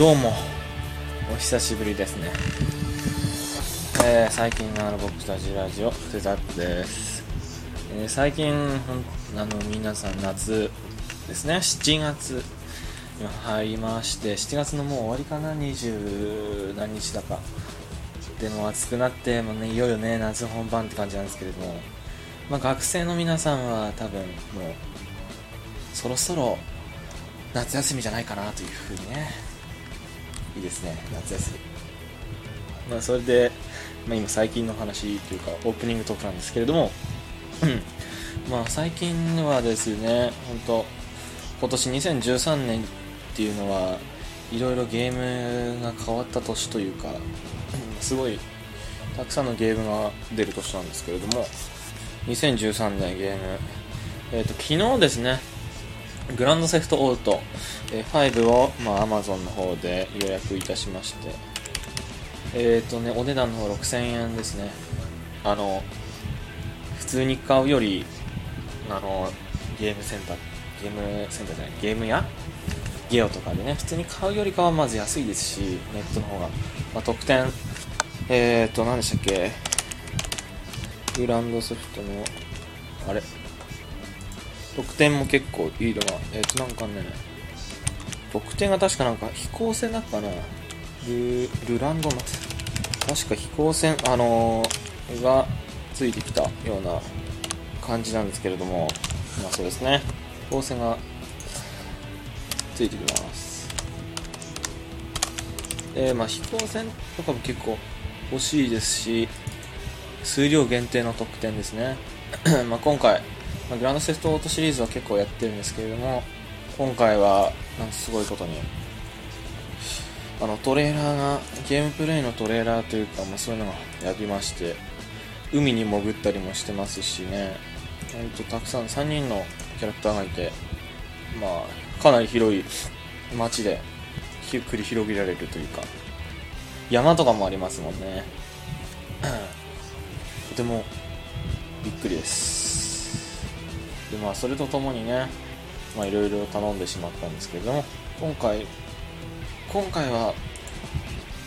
どうも。お久しぶりですね、えー、最近の僕たちラジオテザップです、えー、最近あの皆さん夏ですね。7月今入りまして7月のもう終わりかな？20何日だか。でも暑くなってもう、ね、いよいよね夏本番って感じなんですけれども、まあ、学生の皆さんは多分もうそろそろ夏休みじゃないかなというふうにねいいですね。夏休み。まあそれで、まあ、今最近の話というかオープニングトークなんですけれどもまあ最近はですね本当今年2013年っていうのはいろいろゲームが変わった年というかすごいたくさんのゲームが出る年なんですけれども2013年ゲームえっ、ー、と昨日ですねグランドセフトオート。5を、まあ、Amazon の方で予約いたしまして、えっ、ー、とね、お値段の方6000円ですね。あの、普通に買うより、あの、ゲームセンター、ゲームセンターじゃない、ゲーム屋？ゲオとかでね、普通に買うよりかはまず安いですし、ネットの方が。まあ、特典、えっ、ー、と、何でしたっけ？グランドソフトの、あれ？得点も結構いいのが、えっ、ー、となんかね、得点が確かなんか飛行船だったかなルルランドの、確か飛行船、あのー、がついてきたような感じなんですけれども、まあそうですね、飛行船がついてきます。で、まあ飛行船とかも結構欲しいですし、数量限定の特典ですね。まあ今回、まあ、グランドセフトオートシリーズは結構やってるんですけれども今回はなんかすごいことにあのトレーラーがゲームプレイのトレーラーというか、まあ、そういうのがやりまして海に潜ったりもしてますしね。ほんとたくさん3人のキャラクターがいてまあかなり広い街でゆっくり広げられるというか山とかもありますもんね。とてもびっくりです。でまあそれとともにねまあいろいろ頼んでしまったんですけれども今回今回は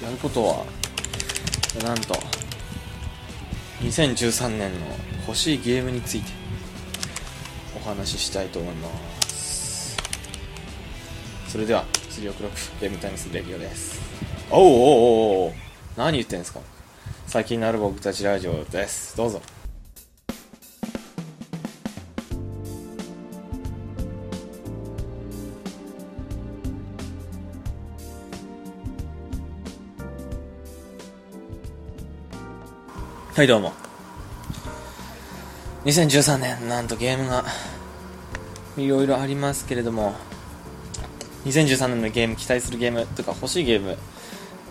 やることはなんと2013年の欲しいゲームについてお話ししたいと思います。それでは3オクロックゲームタイムスレディオです。おおおお何言ってんすか。最近のある僕たちラジオです。どうぞ。はいどうも。2013年なんとゲームがいろいろありますけれども2013年のゲーム期待するゲームとか欲しいゲーム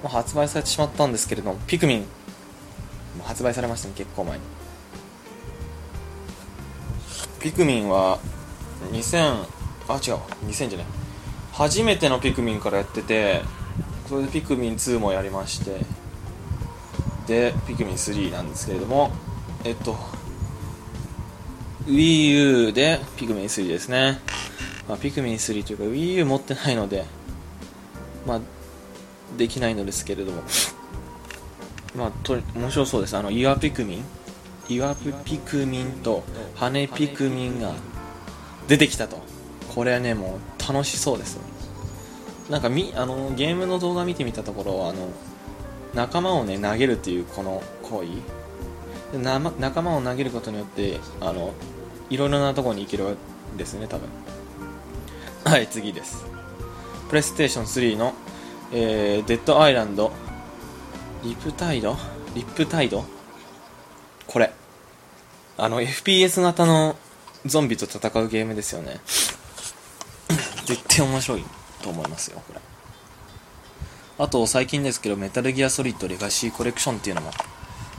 も発売されてしまったんですけれどもピクミンも発売されましたね結構前に。ピクミンは2000あ違う2000じゃない。初めてのピクミンからやっててそれでピクミン2もやりまして。でピクミン3なんですけれどもえっと WiiU でピクミン3ですね、まあ、ピクミン3というか WiiU 持ってないのでまあできないのですけれども。まあと面白そうです。あの岩ピクミン岩ピクミンと羽ピクミンが出てきたと。これはねもう楽しそうです。なんかみあのゲームの動画見てみたところあの仲間をね投げるっていうこの行為。仲間を投げることによってあのいろいろなところに行けるんですね多分。はい次です。プレイステーション3の、えー、デッドアイランドリプタイド？リップタイド？これ。あの FPS 型のゾンビと戦うゲームですよね。絶対面白いと思いますよこれ。あと最近ですけどメタルギアソリッドレガシーコレクションっていうのも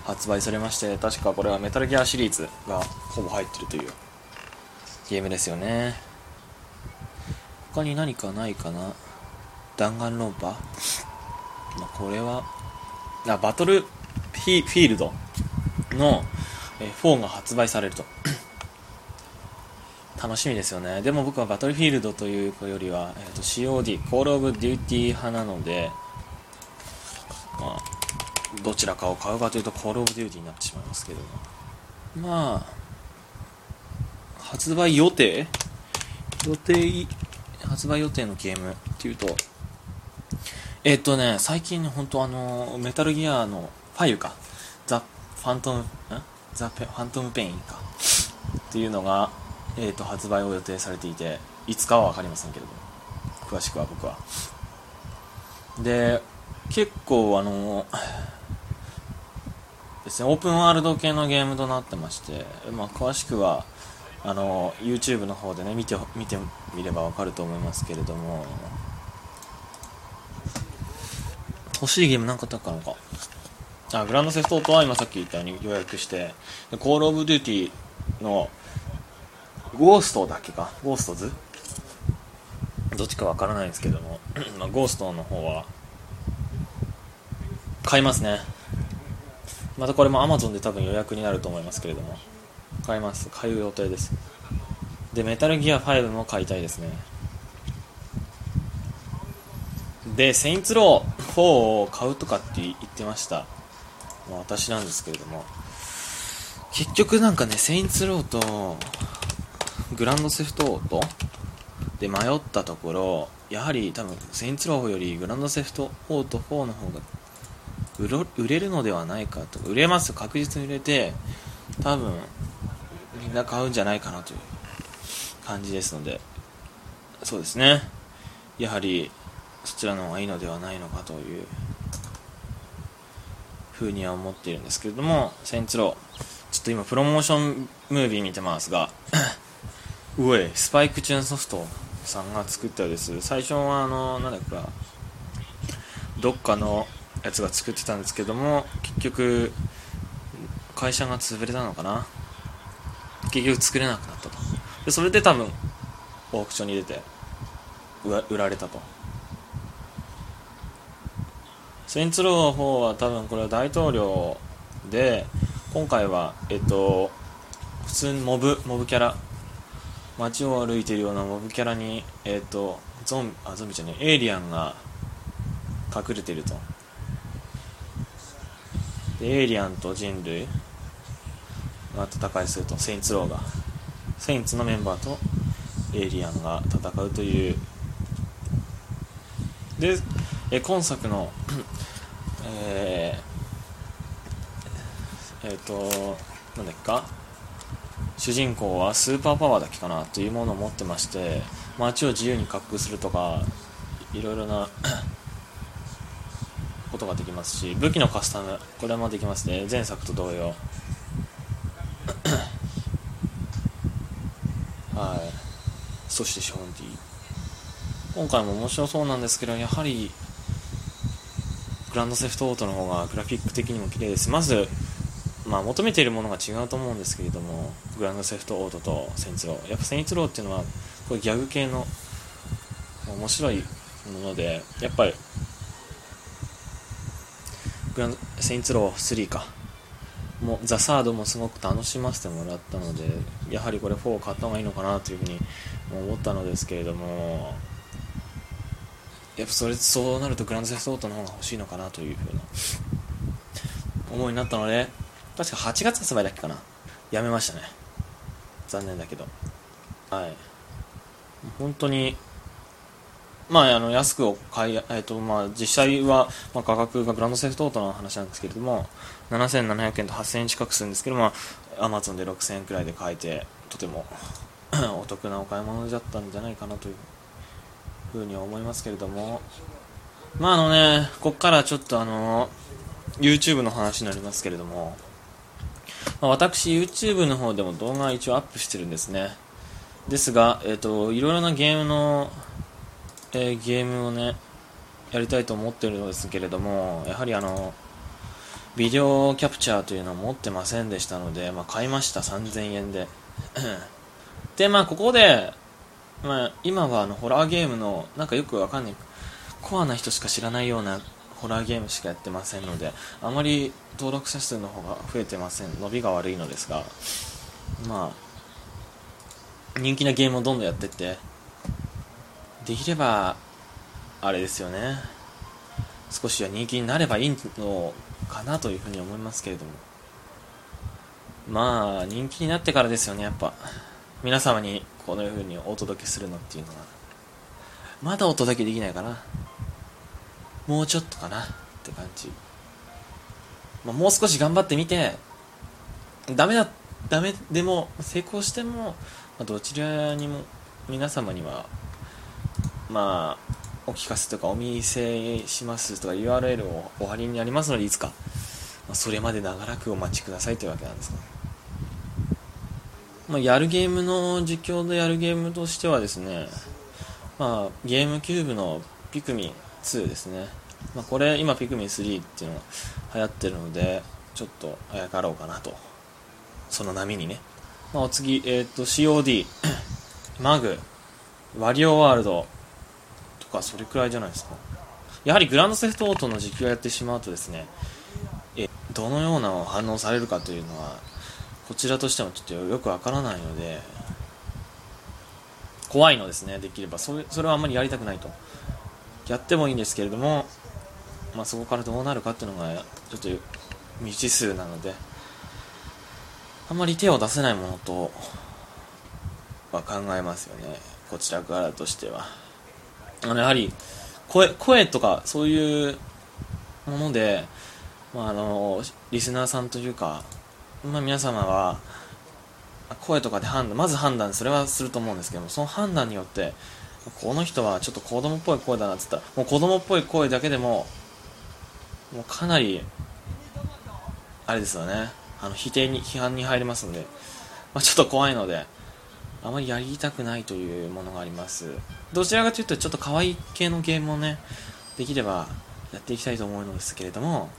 発売されまして確かこれはメタルギアシリーズがほぼ入ってるというゲームですよね。他に何かないかな？弾丸論破、まあ、これはあ Battlefield の4が発売されると。楽しみですよね。でも僕は Battlefield というよりは、えーと、COD コールオブデューティー派なのでどちらかを買うかというと Call of Duty になってしまいますけども。まあ発売予定？予定発売予定のゲームっていうとえっ、とね最近本当あのメタルギアの5かザ・ファントムザ・ファントムペインか。っていうのが、えーと、発売を予定されていていつかは分かりませんけれども。詳しくは僕は。で結構あのですねオープンワールド系のゲームとなってまして、まあ、詳しくはあの YouTube の方でね見て見てみれば分かると思いますけれども。欲しいゲーム何かあったかのか。あグランドセフトオートは今さっき言ったように予約して。でコールオブデューティーのゴーストだけか？ゴーストズ？どっちかわからないんですけども、まあ、ゴーストの方は買いますね。またこれも Amazon で多分予約になると思いますけれども買います買う予定ですでメタルギア5も買いたいですねで、セインツロー4を買うとかって言ってました。まあ、私なんですけれども。結局なんかね、セインツローとグランドセフトオートで迷ったところ、やはり多分セインツローよりグランドセフトオート4の方が売れるのではないかとか。売れます確実に売れて、多分みんな買うんじゃないかなという感じですので、そうですね。やはりそちらの方がいいのではないのかというふうには思っているんですけれどもセンツローちょっと今プロモーションムービー見てますが うえスパイクチューンソフトさんが作ったようです最初はあのなんだかどっかのやつが作ってたんですけども結局会社が潰れたのかな？結局作れなくなったと。でそれで多分オークションに出て売られたと。センツローの方は多分これは大統領で今回はえっと普通にモブモブキャラ街を歩いているようなモブキャラにえっとゾンあゾンビじゃねエイリアンが隠れてると。エイリアンと人類。が戦いすると。セインツローが。セインツのメンバーとエイリアンが戦うという。でえ今作の えー、えー、となんだっけか。主人公はスーパーパワーだけかなというものを持ってまして街を自由に滑空するとかいろいろなことができますし武器のカスタムこれもできますね。前作と同様。はい。そしてショーン D 今回も面白そうなんですけどやはりグランドセフトオートの方がグラフィック的にも綺麗です。まず、まあ、求めているものが違うと思うんですけれどもグランドセフトオートとセンツロー。やっぱセンツローっていうのはこれギャグ系の面白いものでやっぱりグランセインツロー3か。もザ・サードもすごく楽しませてもらったのでやはりこれ4を買った方がいいのかなというふうに思ったのですけれどもやっぱそれそうなるとグランドセフトオートの方が欲しいのかなというふうな思いになったので確か8月発売だっけかな。やめましたね。残念だけど。はい。本当にまあ、あの安く買い、えーとまあ、実際は、まあ、価格がグランドセフトオートの話なんですけれども7700円と8000円近くするんですけど、まあ、アマゾンで6000円くらいで買えてとても お得なお買い物だったんじゃないかなというふうに思いますけれども。まああのねこっからちょっとあの YouTube の話になりますけれども、まあ、私 YouTube の方でも動画一応アップしてるんですね。ですが、えーと、いろいろなゲームの、えー、ゲームをねやりたいと思ってるのですけれどもやはりあのビデオキャプチャーというのは持ってませんでしたので、まあ、買いました3000円で。でまあここでまあ、今はあのホラーゲームのなんかよくわかんないコアな人しか知らないようなホラーゲームしかやってませんのであまり登録者数の方が増えてません。伸びが悪いのですがまあ人気なゲームをどんどんやってってできればあれですよね。少しは人気になればいいのかなというふうに思いますけれども。まあ人気になってからですよねやっぱ。皆様にこのようにお届けするのっていうのは。まだお届けできないかな。もうちょっとかな。って感じ、まあ、もう少し頑張ってみてダメだダメでも成功しても、まあ、どちらにも皆様にはまあお聞かせとかお見せしますとか URL をお貼りになりますのでいつか、まあ、それまで長らくお待ちくださいというわけなんですが、まあ、やるゲームの実況でやるゲームとしてはですね、まあ、ゲームキューブのピクミン2ですね、まあ、これ今ピクミン3っていうのが流行ってるのでちょっとあやかろうかなと。その波にね、まあ、お次、えー、と COD マグワリオワールド。かそれくらいじゃないですか。やはりグランドセフトオートの実況をやってしまうとですねえどのような反応されるかというのはこちらとしてもちょっとよくわからないので怖いのですねできれば。それそれはあんまりやりたくないと。やってもいいんですけれども、まあ、そこからどうなるかっていうのがちょっと未知数なのであんまり手を出せないものとは考えますよね。こちらからとしては。あのやはり声声とかそういうもので、まあ、あのリスナーさんというか、まあ、皆様は声とかで判断まず判断それはすると思うんですけどもその判断によってこの人はちょっと子供っぽい声だなってったらもう子供っぽい声だけでももうかなりあれですよね。あの否定に批判に入りますので、まあ、ちょっと怖いのであまりやりたくないというものがあります。どちらかというとちょっと可愛い系のゲームをねできればやっていきたいと思うのですけれども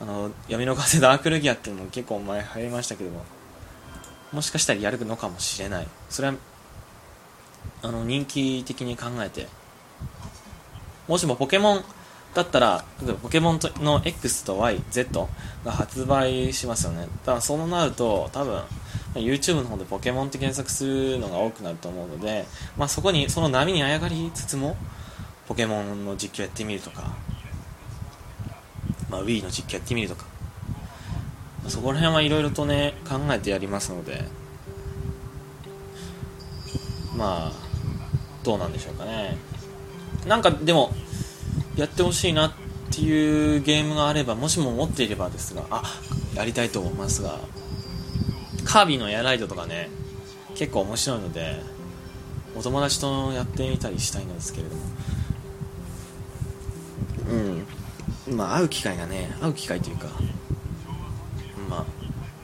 あの闇の風ダークルギアっていうのも結構前流行りましたけどももしかしたらやるのかもしれない。それはあの人気的に考えてもしもポケモンだったら例えばポケモンの X と YZ が発売しますよね。だからそうなると多分 YouTube の方でポケモンって検索するのが多くなると思うので、まあ、そこにその波にあやがりつつもポケモンの実況やってみるとか、まあ、Wii の実況やってみるとかそこら辺はいろいろとね考えてやりますのでまあどうなんでしょうかね。なんかでもやってほしいなっていうゲームがあればもしも持っていればですがあやりたいと思いますがカービィのエアライドとかね結構面白いのでお友達とやってみたりしたいんですけれども。うん。まあ会う機会がね会う機会というかまあ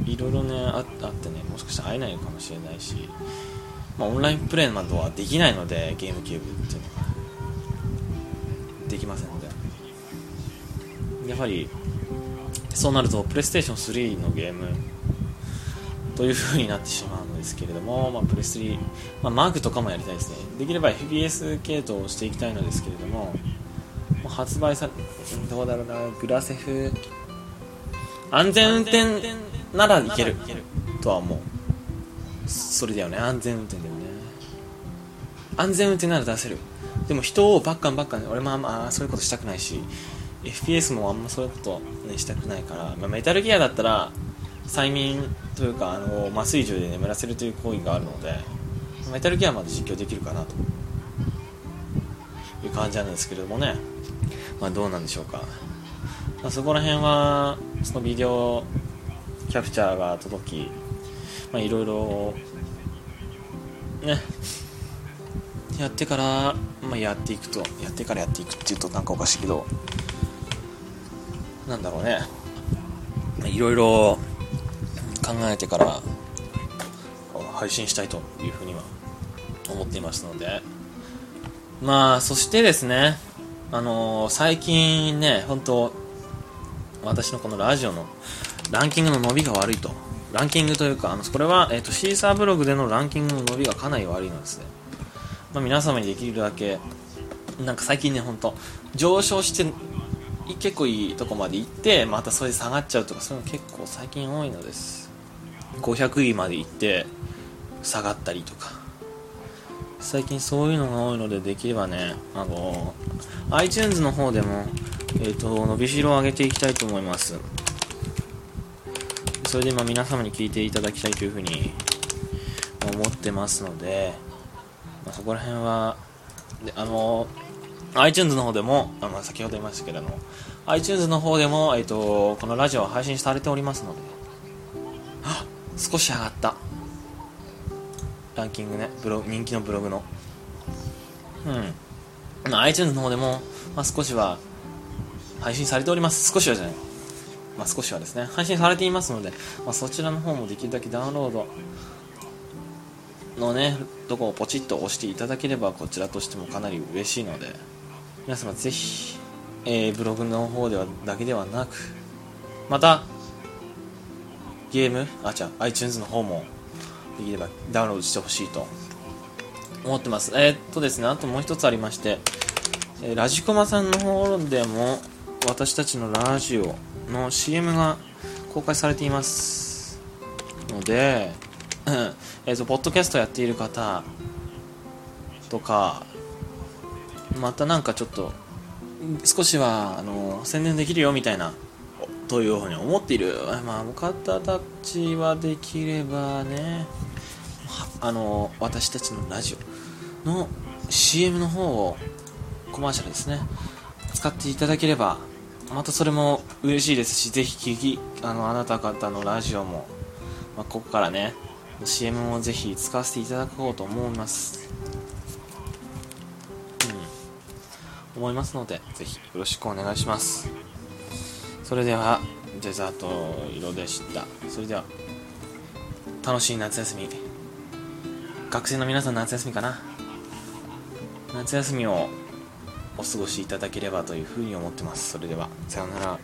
いろいろねああってねもしかしたら会えないのかもしれないしまあ、オンラインプレイなどはできないのでゲームキューブっていうのはできませんので。やはりそうなるとプレイステーション3のゲームという風になってしまうのですけれども、まあ、プレス3、まあ、マークとかもやりたいですね。できれば FPS 系統をしていきたいのですけれどももう発売さどうだろうなグラセフ。安全運転ならいけるとは思う。それだよね。安全運転だよね。安全運転なら出せる。でも人をバッカンバッカン俺もあんまそういうことしたくないし FPS もあんまそういうこと、ね、したくないから、まあ、メタルギアだったら催眠というかあの麻酔銃で眠らせるという行為があるのでメタルギアまで実況できるかなという感じなんですけれどもね。まあどうなんでしょうか、まあ、そこら辺はそのビデオキャプチャーが届きまあいろいろね。やってから、まあ、やっていくとやってからやっていくっていうとなんかおかしいけどなんだろうね。いろいろ考えてから配信したいというふうには思っていますのでまあそしてですねあのー、最近ね本当私のこのラジオのランキングの伸びが悪いとランキングというか、あのこれは、えーと、シーサーブログでのランキングの伸びがかなり悪いのですね。まあ、皆様にできるだけ、なんか最近ね、ほんと、上昇して、結構いいとこまで行って、またそれで下がっちゃうとか、そういうの結構最近多いのです。500位まで行って、下がったりとか。最近そういうのが多いのでできればねあの iTunes の方でも、えーと、伸びしろを上げていきたいと思います。それで今皆様に聞いていただきたいというふうに思ってますので、まあ、そこら辺はであの iTunes の方でも、あまあ、先ほど言いましたけども iTunes の方でも、えーと、このラジオは配信されておりますので少し上がった。ランキングね。ブロ人気のブログの。うん、まあ、iTunes の方でも、まあ、少しは配信されております。少しはじゃない。まあ、少しはですね。配信されていますので、まあ、そちらの方もできるだけダウンロードのねとこをポチッと押していただければこちらとしてもかなり嬉しいので皆様ぜひ、えー、ブログの方ではだけではなくまたゲーム？あじゃあ iTunes の方もできればダウンロードしてほしいと。思ってます。えー、っとですねあともう一つありまして、えー、ラジコマさんの方でも私たちのラジオの CM が公開されていますので、えーと、ポッドキャストやっている方とかまたなんかちょっと少しはあの宣伝できるよみたいなというふうに思っている、まあ、方たちはできればねあの私たちのラジオの CM の方をコマーシャルですね使っていただければまたそれも嬉しいですしぜひ聞きあのあなた方のラジオも、まあ、ここからね CM もぜひ使わせていただこうと思います。うん。思いますのでぜひよろしくお願いします。それではデザート色でした。それでは楽しい夏休み。学生の皆さん夏休みかな。夏休みをお過ごしいただければというふうに思ってます。それではさようなら。